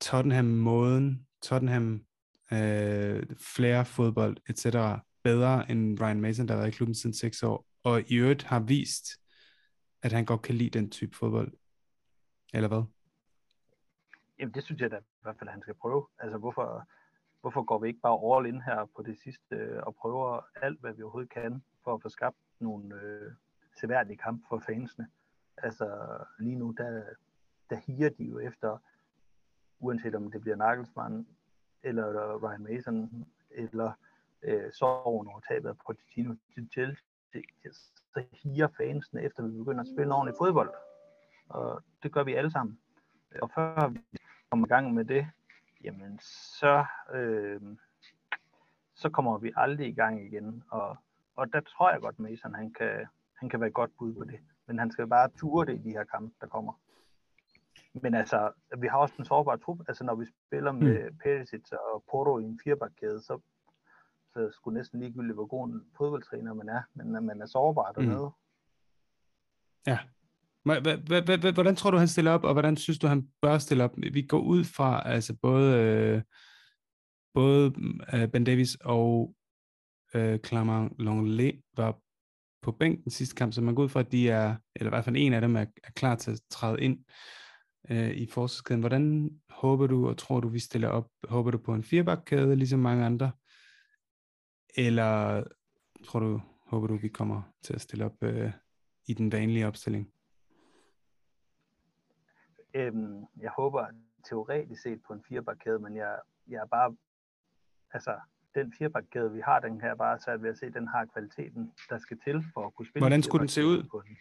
Tottenham-måden, Tottenham øh, flere fodbold, etc. bedre end Ryan Mason, der har været i klubben siden 6 år, og i øvrigt har vist, at han godt kan lide den type fodbold. Eller hvad? Jamen det synes jeg da i hvert fald, at han skal prøve. Altså hvorfor, hvorfor går vi ikke bare all in her på det sidste øh, og prøver alt, hvad vi overhovedet kan, for at få skabt nogle øh, seværdige kampe for fansene. Altså lige nu, der, der higer de jo efter, uanset om det bliver Nagelsmann, eller Ryan Mason, eller øh, sorgen over tabet af Pochettino til Chelsea, så higer fansene efter, at vi begynder at spille ordentligt fodbold. Og det gør vi alle sammen. Og før vi kommer i gang med det, jamen så, øh, så kommer vi aldrig i gang igen. Og, og der tror jeg godt, Mason han kan, han kan være et godt bud på det. Men han skal bare ture det i de her kampe, der kommer. Men altså, vi har også en sårbar trup. Altså, når vi spiller med mm. Perisic og Porto i en firebakkæde, så, så skulle næsten ligegyldigt, hvor god en fodboldtræner man er, men man er sårbar dernede. Mm. Ja. Hvordan tror du, han stiller op, og hvordan synes du, han bør stille op? Vi går ud fra, altså både, øh, både øh, Ben Davis og øh, Clement Longley var på bænken sidste kamp, så man går ud fra, at de er, eller i hvert fald en af dem er, er klar til at træde ind øh, i forsvarskæden. Hvordan håber du og tror du, vi stiller op? Håber du på en firebakkæde, ligesom mange andre? Eller tror du, håber du, vi kommer til at stille op øh, i den vanlige opstilling? Øhm, jeg håber teoretisk set på en firebakkæde, men jeg, jeg er bare, altså den firebakkæde, vi har, den her bare sat ved at se, den har kvaliteten, der skal til for at kunne spille. Hvordan skulle den se ud? På den.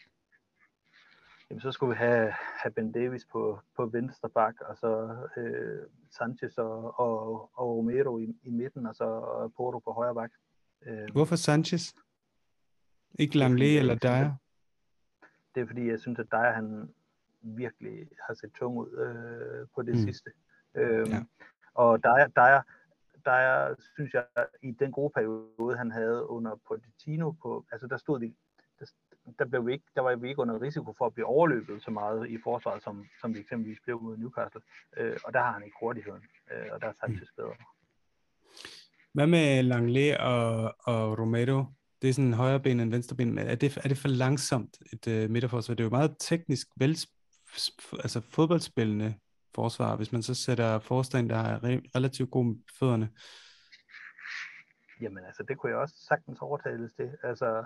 Jamen, så skulle vi have, have Ben Davis på, på venstre bak, og så øh, Sanchez og, og, og Romero i, i midten, og så Porto på højre bak. Øh, Hvorfor Sanchez? Ikke Langley eller Dyer? Det er fordi, jeg synes, at Dyer han virkelig har set tung ud øh, på det mm. sidste. Øh, ja. Og Dyer, Dyer, Dyer, synes jeg, i den gode periode, han havde under Pochettino, på, altså der stod de der, blev vi ikke, der var vi ikke under risiko for at blive overløbet så meget i forsvaret, som, som vi eksempelvis blev mod Newcastle. Øh, og der har han ikke hurtigheden, øh, og der er Sanchez bedre. Hvad med Langley og, og Romero? Det er sådan højre ben end venstre ben. Er det, er det for langsomt, et uh, midterforsvar? Det er jo meget teknisk vel, altså fodboldspillende forsvar, hvis man så sætter forstand, der har relativt gode fødderne. Jamen altså, det kunne jeg også sagtens overtales til. Altså,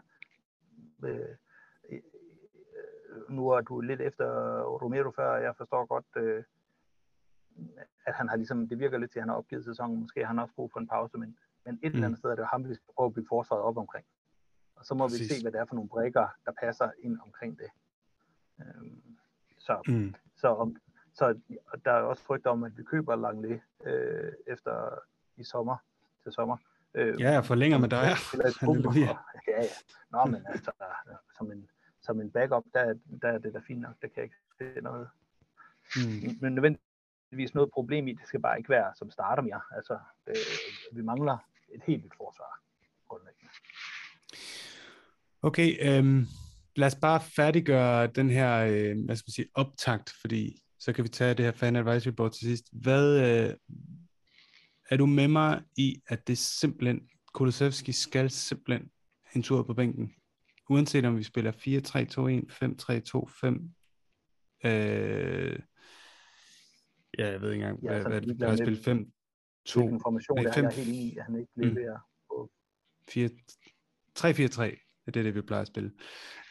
øh, nu er du lidt efter Romero før, jeg forstår godt, øh, at han har ligesom, det virker lidt til, at han har opgivet sæsonen. Måske har han også brug for en pause, men, men et mm. eller andet sted er det ham, vi skal prøve at bygge forsvaret op omkring. Og så må Præcis. vi se, hvad det er for nogle brækker, der passer ind omkring det. Øhm, så, mm. så, om, så der er også frygt om, at vi køber Langley øh, efter i sommer, til sommer. Øh, ja, jeg forlænger med dig. Ja, ja. Nå, men altså, som en, som en backup, der, der er det da fint nok. Der kan jeg ikke se noget. Mm. Men nødvendigvis noget problem i, det skal bare ikke være som starter mere. Altså, det, vi mangler et helt nyt forsvar, grundlæggende. Okay, øhm, lad os bare færdiggøre den her, øh, hvad skal man sige, optakt, fordi så kan vi tage det her fan advisory board til sidst. Hvad, øh, er du med mig i, at det simpelthen, Kulusevski skal simpelthen en tur på bænken? Uanset om vi spiller 4-3-2-1, 5-3-2-5, øh, ja, jeg ved ikke engang, ja, hvad, hvad det er, spille 5 2 nej, 5, jeg er helt i, at han ikke mm. leverer på 3-4-3, det er det, vi plejer at spille.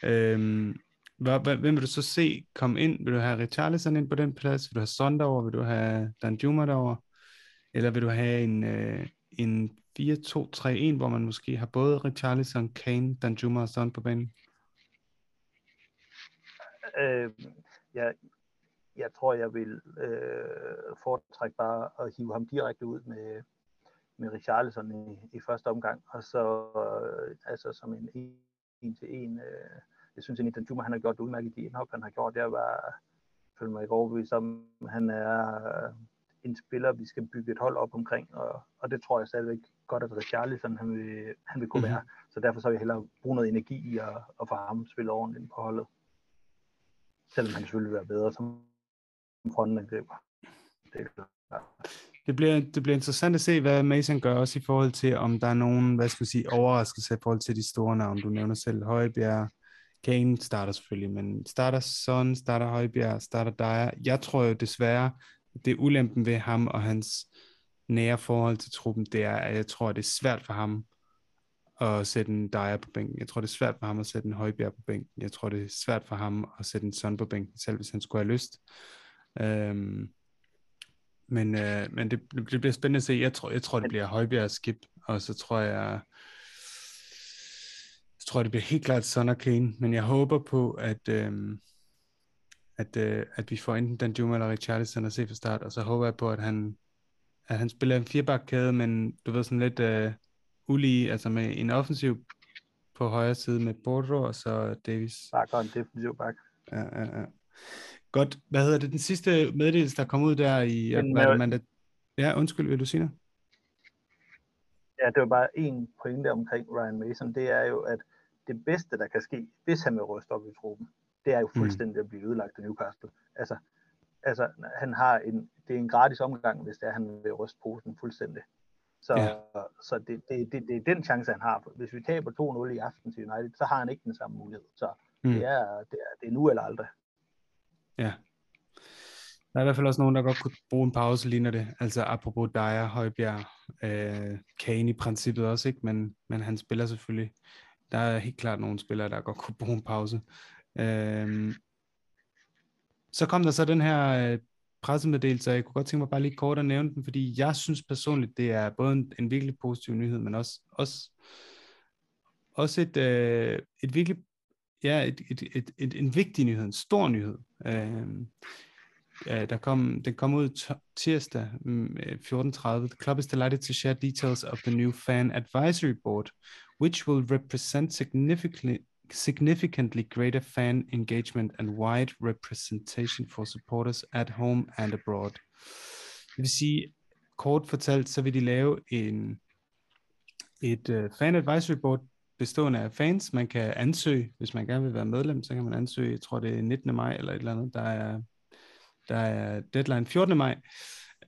Øhm, hvem vil du så se komme ind? Vil du have Richarlison ind på den plads? Vil du have Son derovre? Vil du have Danjuma derovre? Eller vil du have en, øh, en 4-2-3-1, hvor man måske har både Richarlison, Kane, Danjuma og Son på banen? Øh, jeg, jeg tror, jeg vil øh, foretrække bare at hive ham direkte ud med, med Richarlison i, i første omgang, og så øh, altså som en en til en. Øh, jeg synes at Danjuma han har gjort det udmærket i de indhop, han har gjort. Jeg var føler mig ikke overbevist om, han er en spiller, vi skal bygge et hold op omkring, og, og det tror jeg stadigvæk godt, at Richarlison han vil, han vil kunne mm-hmm. være. Så derfor så vil jeg hellere bruge noget energi i at, at få ham spille ordentligt på holdet. Selvom han selvfølgelig vil være bedre som frontangriber. Det det, bliver, det bliver interessant at se, hvad Mason gør også i forhold til, om der er nogen, hvad skal man sige, overraskelse i forhold til de store navne. Du nævner selv Højbjerg, Kane starter selvfølgelig, men starter Son, starter Højbjerg, starter Dyer. Jeg tror jo desværre, det er ulempen ved ham og hans nære forhold til truppen, det er, at jeg tror, at det er svært for ham at sætte en Dyer på bænken. Jeg tror, det er svært for ham at sætte en Højbjerg på bænken. Jeg tror, det er svært for ham at sætte en Son på bænken, selv hvis han skulle have lyst. Øhm, men øh, men det, det bliver spændende at se. Jeg tror, jeg tror det bliver Højbjerg skip, og så tror jeg, så tror jeg, det bliver helt klart Son og Kane, men jeg håber på, at, øh, at, øh, at vi får enten Dan Juma eller Richarlison at se fra start, og så håber jeg på, at han, at han spiller en firebakkæde, men du ved sådan lidt øh, ulige, altså med en offensiv på højre side med Bordeaux og så Davis. Bakker en defensiv bak. Ja, ja, ja. Godt. Hvad hedder det? Den sidste meddelelse, der kom ud der i Men, hvad, mandag... Ja, undskyld, vil du sige noget? Ja, det var bare en pointe omkring Ryan Mason. Det er jo, at det bedste, der kan ske, hvis han vil ryste op i truppen, det er jo mm. fuldstændig at blive ødelagt af Newcastle. Altså, altså han har en, det er en gratis omgang, hvis det er, han vil ryste posen fuldstændig. Så, ja. så det, det, det, det er den chance, han har. Hvis vi taber 2-0 i aften til United, så har han ikke den samme mulighed. Så mm. det, er, det, er, det er nu eller aldrig. Ja. Der er i hvert fald også nogen, der godt kunne bruge en pause, ligner det. Altså apropos Dyer, Højbjerg, øh, Kane i princippet også, ikke? Men, men han spiller selvfølgelig. Der er helt klart nogle spillere, der godt kunne bruge en pause. Øh, så kom der så den her øh, pressemeddelelse, og jeg kunne godt tænke mig bare lige kort at nævne den, fordi jeg synes personligt, det er både en, en virkelig positiv nyhed, men også, også, også et, øh, et virkelig ja, et, et, et, et, en vigtig nyhed, en stor nyhed. Øh, øh, der kom, den kom ud tirsdag mm, øh, 14.30. The club is delighted to share details of the new fan advisory board, which will represent significantly significantly greater fan engagement and wide representation for supporters at home and abroad. Det vil sige, kort fortalt, så vil de lave en, et uh, fan advisory board, bestående af fans. Man kan ansøge, hvis man gerne vil være medlem, så kan man ansøge, jeg tror det er 19. maj eller et eller andet. Der er, der er deadline 14. maj.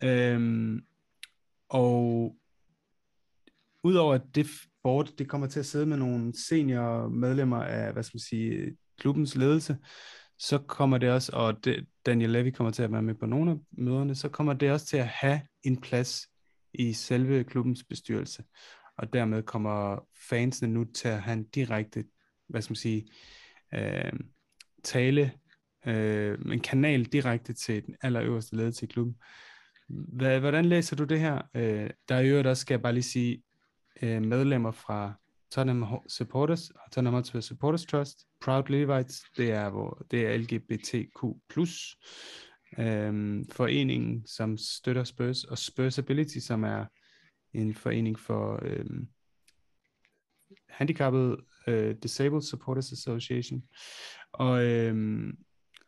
Øhm, og udover at det board, det kommer til at sidde med nogle senior medlemmer af, hvad skal man sige, klubbens ledelse, så kommer det også, og det, Daniel Levy kommer til at være med på nogle af møderne, så kommer det også til at have en plads i selve klubbens bestyrelse og dermed kommer fansene nu til at have en direkte, hvad skal man sige, øh, tale, øh, en kanal direkte til den allerøverste ledelse i klubben. Hvad, hvordan læser du det her? Øh, der er jo også, skal jeg bare lige sige, øh, medlemmer fra Tottenham Supporters og Tottenham Hotspur Supporters Trust, Proud Levites, det er, hvor, det er LGBTQ+, Øhm, foreningen, som støtter Spurs, og Spurs Ability, som er en forening for øhm, handicappede øh, Disabled Supporters Association. Og øhm,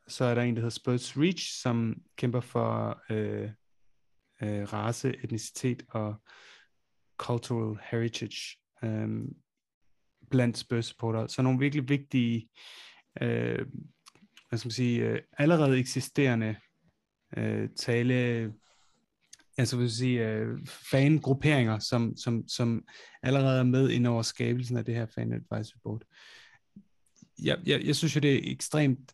så er der en, der hedder Spurs Reach, som kæmper for øh, øh, race, etnicitet og cultural heritage øh, blandt Spurs supporter. Så nogle virkelig vigtige, øh, hvad skal man sige, øh, allerede eksisterende øh, tale altså vil sige, øh, fangrupperinger, som, som, som allerede er med ind over skabelsen af det her fan advisory board. Jeg, jeg, jeg synes jo, det er ekstremt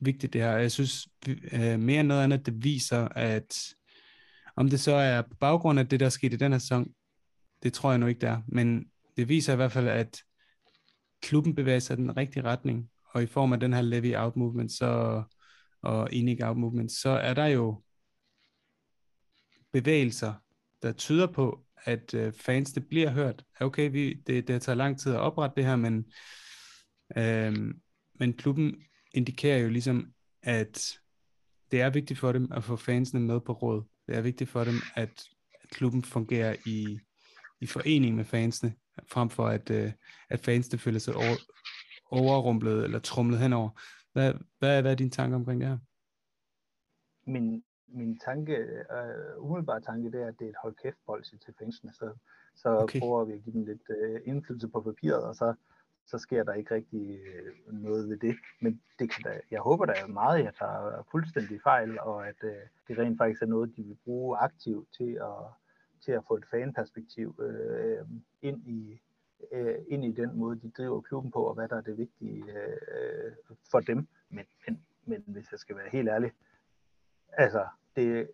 vigtigt det her. Jeg synes øh, mere end noget andet, det viser, at om det så er på baggrund af det, der skete i den her sæson, det tror jeg nu ikke, der. Men det viser i hvert fald, at klubben bevæger sig i den rigtige retning, og i form af den her levy out movement, så, og enig out movement, så er der jo bevægelser, der tyder på, at øh, det bliver hørt. Okay, vi, det, det tager lang tid at oprette det her, men, øh, men klubben indikerer jo ligesom, at det er vigtigt for dem at få fansene med på råd. Det er vigtigt for dem, at klubben fungerer i, i forening med fansene, frem for at, øh, at fansene føler sig over, overrumplet eller trumlet henover. Hvad, hvad, hvad er din tanke omkring det her? Min, min tanke, uh, umiddelbare tanke, det er, at det er et hold kæft policy til fansene, så, så okay. prøver vi at give dem lidt uh, indflydelse på papiret, og så, så sker der ikke rigtig øh, noget ved det. Men det kan da, jeg håber da meget, at jeg tager fuldstændig fejl, og at øh, det rent faktisk er noget, de vil bruge aktivt til at, til at få et fanperspektiv øh, ind i øh, ind i den måde, de driver klubben på, og hvad der er det vigtige øh, for dem. Men, men, men hvis jeg skal være helt ærlig, altså det,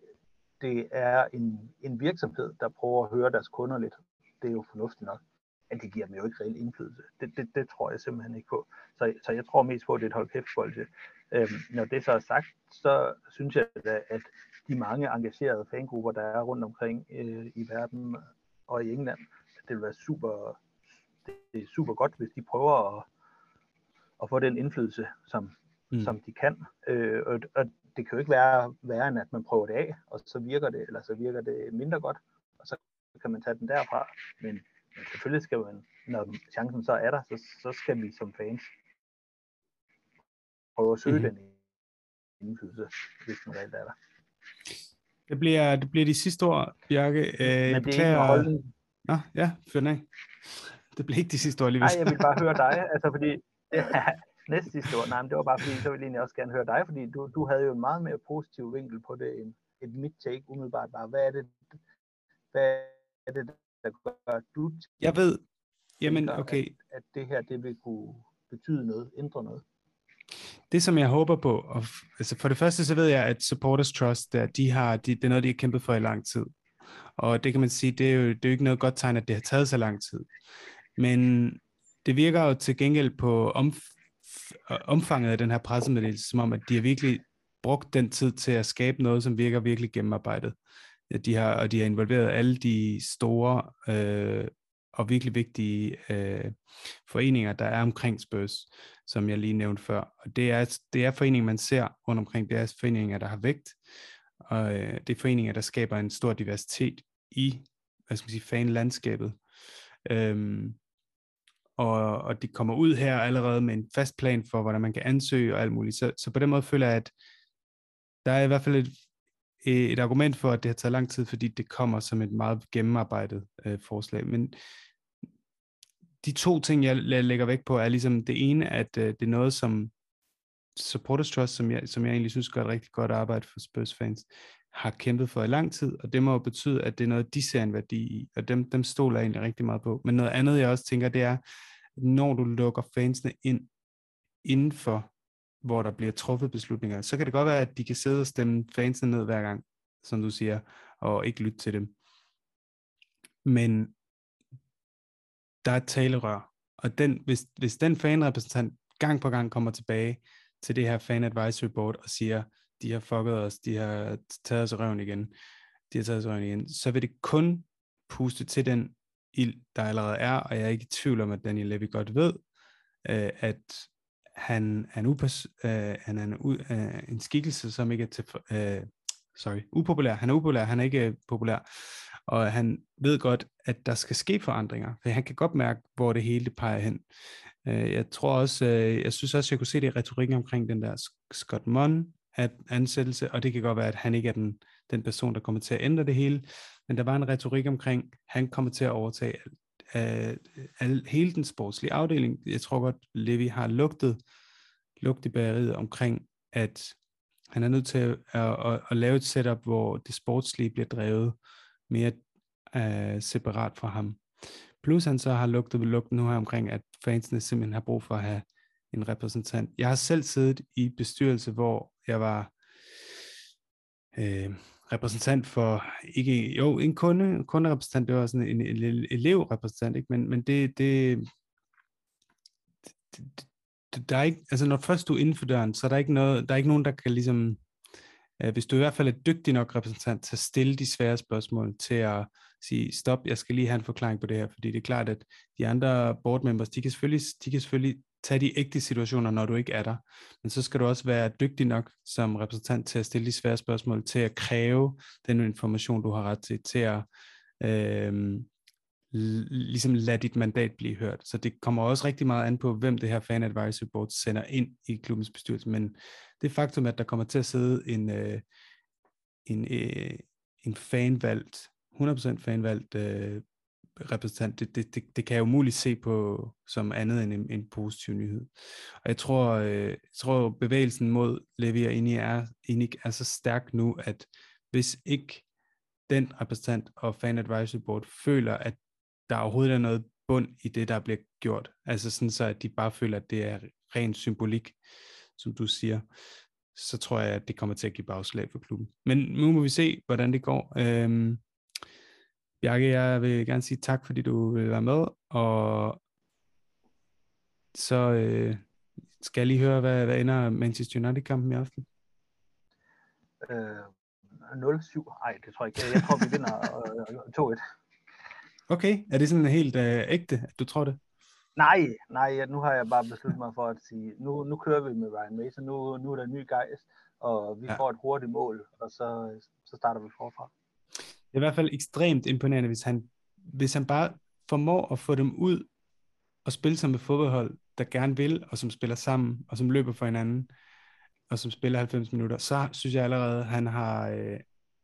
det er en, en virksomhed, der prøver at høre deres kunder lidt. Det er jo fornuftigt nok at det giver dem jo ikke reel indflydelse. Det, det, det tror jeg simpelthen ikke på. Så, så jeg tror mest på, at det er et hold kæft Øhm, når det så er sagt, så synes jeg da, at de mange engagerede fangrupper, der er rundt omkring øh, i verden og i England, det vil være super, det er super godt, hvis de prøver at, at få den indflydelse, som, mm. som de kan. Øh, og, og det kan jo ikke være værre, end at man prøver det af, og så virker det, eller så virker det mindre godt, og så kan man tage den derfra. Men men selvfølgelig skal man, når chancen så er der, så, så skal vi som fans prøve at søge mm-hmm. den indflydelse, hvis den reelt er der. Det bliver, det bliver de sidste ord, Bjarke. Øh, Men det er ikke holdning. Nå, ja, fyr af. Det bliver ikke de sidste ord alligevel. Nej, jeg vil bare høre dig, altså fordi, ja, næste sidste ord, nej, men det var bare fordi, så ville jeg egentlig også gerne høre dig, fordi du, du havde jo en meget mere positiv vinkel på det, end et mit take umiddelbart bare. Hvad er det, hvad er det, der gør, du Jeg ved, jamen okay. At, at det her, det vil kunne betyde noget, ændre noget? Det, som jeg håber på, og altså for det første, så ved jeg, at Supporters Trust, der, de har, de, det er noget, de har kæmpet for i lang tid. Og det kan man sige, det er jo, det er jo ikke noget godt tegn, at det har taget så lang tid. Men det virker jo til gengæld på omf- omfanget af den her pressemeddelelse, som om, at de har virkelig brugt den tid til at skabe noget, som virker virkelig gennemarbejdet de har, og de har involveret alle de store øh, og virkelig vigtige øh, foreninger, der er omkring Spurs, som jeg lige nævnte før. Og det er, det er foreninger, man ser rundt omkring. Det er foreninger, der har vægt, og øh, det er foreninger, der skaber en stor diversitet i hvad skal man sige, fanlandskabet. Øhm, og, og de kommer ud her allerede med en fast plan for, hvordan man kan ansøge og alt muligt. Så, så på den måde føler jeg, at der er i hvert fald et, et argument for, at det har taget lang tid, fordi det kommer som et meget gennemarbejdet øh, forslag. Men de to ting, jeg lægger vægt på, er ligesom det ene, at øh, det er noget, som Supporters Trust, som jeg, som jeg egentlig synes gør et rigtig godt arbejde for Spurs fans, har kæmpet for i lang tid, og det må jo betyde, at det er noget, de ser en værdi i, og dem, dem stoler jeg egentlig rigtig meget på. Men noget andet, jeg også tænker, det er, når du lukker fansene ind inden for hvor der bliver truffet beslutninger, så kan det godt være, at de kan sidde og stemme fansene ned hver gang, som du siger, og ikke lytte til dem. Men der er et talerør, og den, hvis, hvis den fanrepræsentant gang på gang kommer tilbage til det her fan advisory board og siger, de har fucket os, de har taget os røven igen, de har taget os røven igen, så vil det kun puste til den ild, der allerede er, og jeg er ikke i tvivl om, at Daniel Levy godt ved, øh, at han er en, upas, øh, han er en, øh, en skikkelse, som ikke er til, øh, sorry, upopulær. Han er upopulær, han er ikke populær. Og han ved godt, at der skal ske forandringer, for han kan godt mærke, hvor det hele peger hen. Øh, jeg tror også, øh, jeg synes også, jeg kunne se det i retorikken omkring den der Scott Munn ansættelse, og det kan godt være, at han ikke er den, den person, der kommer til at ændre det hele, men der var en retorik omkring, han kommer til at overtage af, af hele den sportslige afdeling. Jeg tror godt, Levi har lugtet, lugtet i bageriet omkring, at han er nødt til at, at, at, at lave et setup, hvor det sportslige bliver drevet mere øh, separat fra ham. Plus han så har lugtet lugten nu her omkring, at fansene simpelthen har brug for at have en repræsentant. Jeg har selv siddet i bestyrelse, hvor jeg var øh, repræsentant for, ikke, jo, en kunde, kunderepræsentant, det var sådan en, en, en elevrepræsentant, ikke? men, men det, det, det, det, der er ikke, altså når først du er inden for døren, så er der ikke noget, der er ikke nogen, der kan ligesom, øh, hvis du i hvert fald er dygtig nok repræsentant til at stille de svære spørgsmål, til at sige, stop, jeg skal lige have en forklaring på det her, fordi det er klart, at de andre board members, de kan selvfølgelig, de kan selvfølgelig tage de ægte situationer, når du ikke er der. Men så skal du også være dygtig nok som repræsentant til at stille de svære spørgsmål, til at kræve den information, du har ret til, til at øh, ligesom lade dit mandat blive hørt. Så det kommer også rigtig meget an på, hvem det her fan advisory board sender ind i klubbens bestyrelse. Men det faktum, at der kommer til at sidde en, øh, en, øh, en fanvalgt, 100% fanvalgt øh, repræsentant, det, det, det, det kan jeg umuligt se på som andet end en, en positiv nyhed. Og jeg tror, øh, jeg tror bevægelsen mod Levi og Inik er, Inik er så stærk nu, at hvis ikke den repræsentant og Fan Advisory Board føler, at der overhovedet er noget bund i det, der bliver gjort, altså sådan så, at de bare føler, at det er ren symbolik, som du siger, så tror jeg, at det kommer til at give bagslag for klubben. Men nu må vi se, hvordan det går. Øhm, Bjarke, jeg vil gerne sige tak, fordi du vil være med, og så øh, skal jeg lige høre, hvad, hvad ender Manchester United-kampen i aften? Øh, 0-7. Ej, det tror jeg ikke. Jeg tror, vi vinder øh, 2-1. Okay, er det sådan helt øh, ægte, at du tror det? Nej, nej, nu har jeg bare besluttet mig for at sige, nu, nu kører vi med Ryan Mason, nu, nu er der en ny gejst, og vi ja. får et hurtigt mål, og så, så starter vi forfra. Det er i hvert fald ekstremt imponerende, hvis han, hvis han bare formår at få dem ud og spille som et fodboldhold, der gerne vil, og som spiller sammen, og som løber for hinanden, og som spiller 90 minutter, så synes jeg allerede, at han har øh,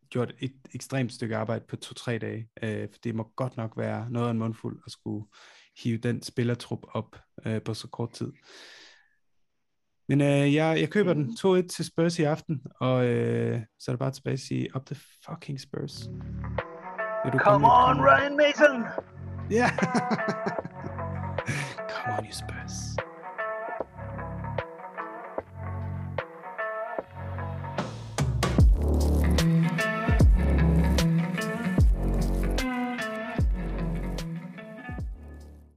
gjort et ekstremt stykke arbejde på to-tre dage. Øh, for det må godt nok være noget af en mundfuld at skulle hive den spillertrup op øh, på så kort tid. Men øh, jeg, jeg køber den 2-1 til Spurs i aften, og øh, så er det bare tilbage at sige, up the fucking Spurs. Vil du Come on, Ryan Mason! Ja! Yeah. Come on, you Spurs.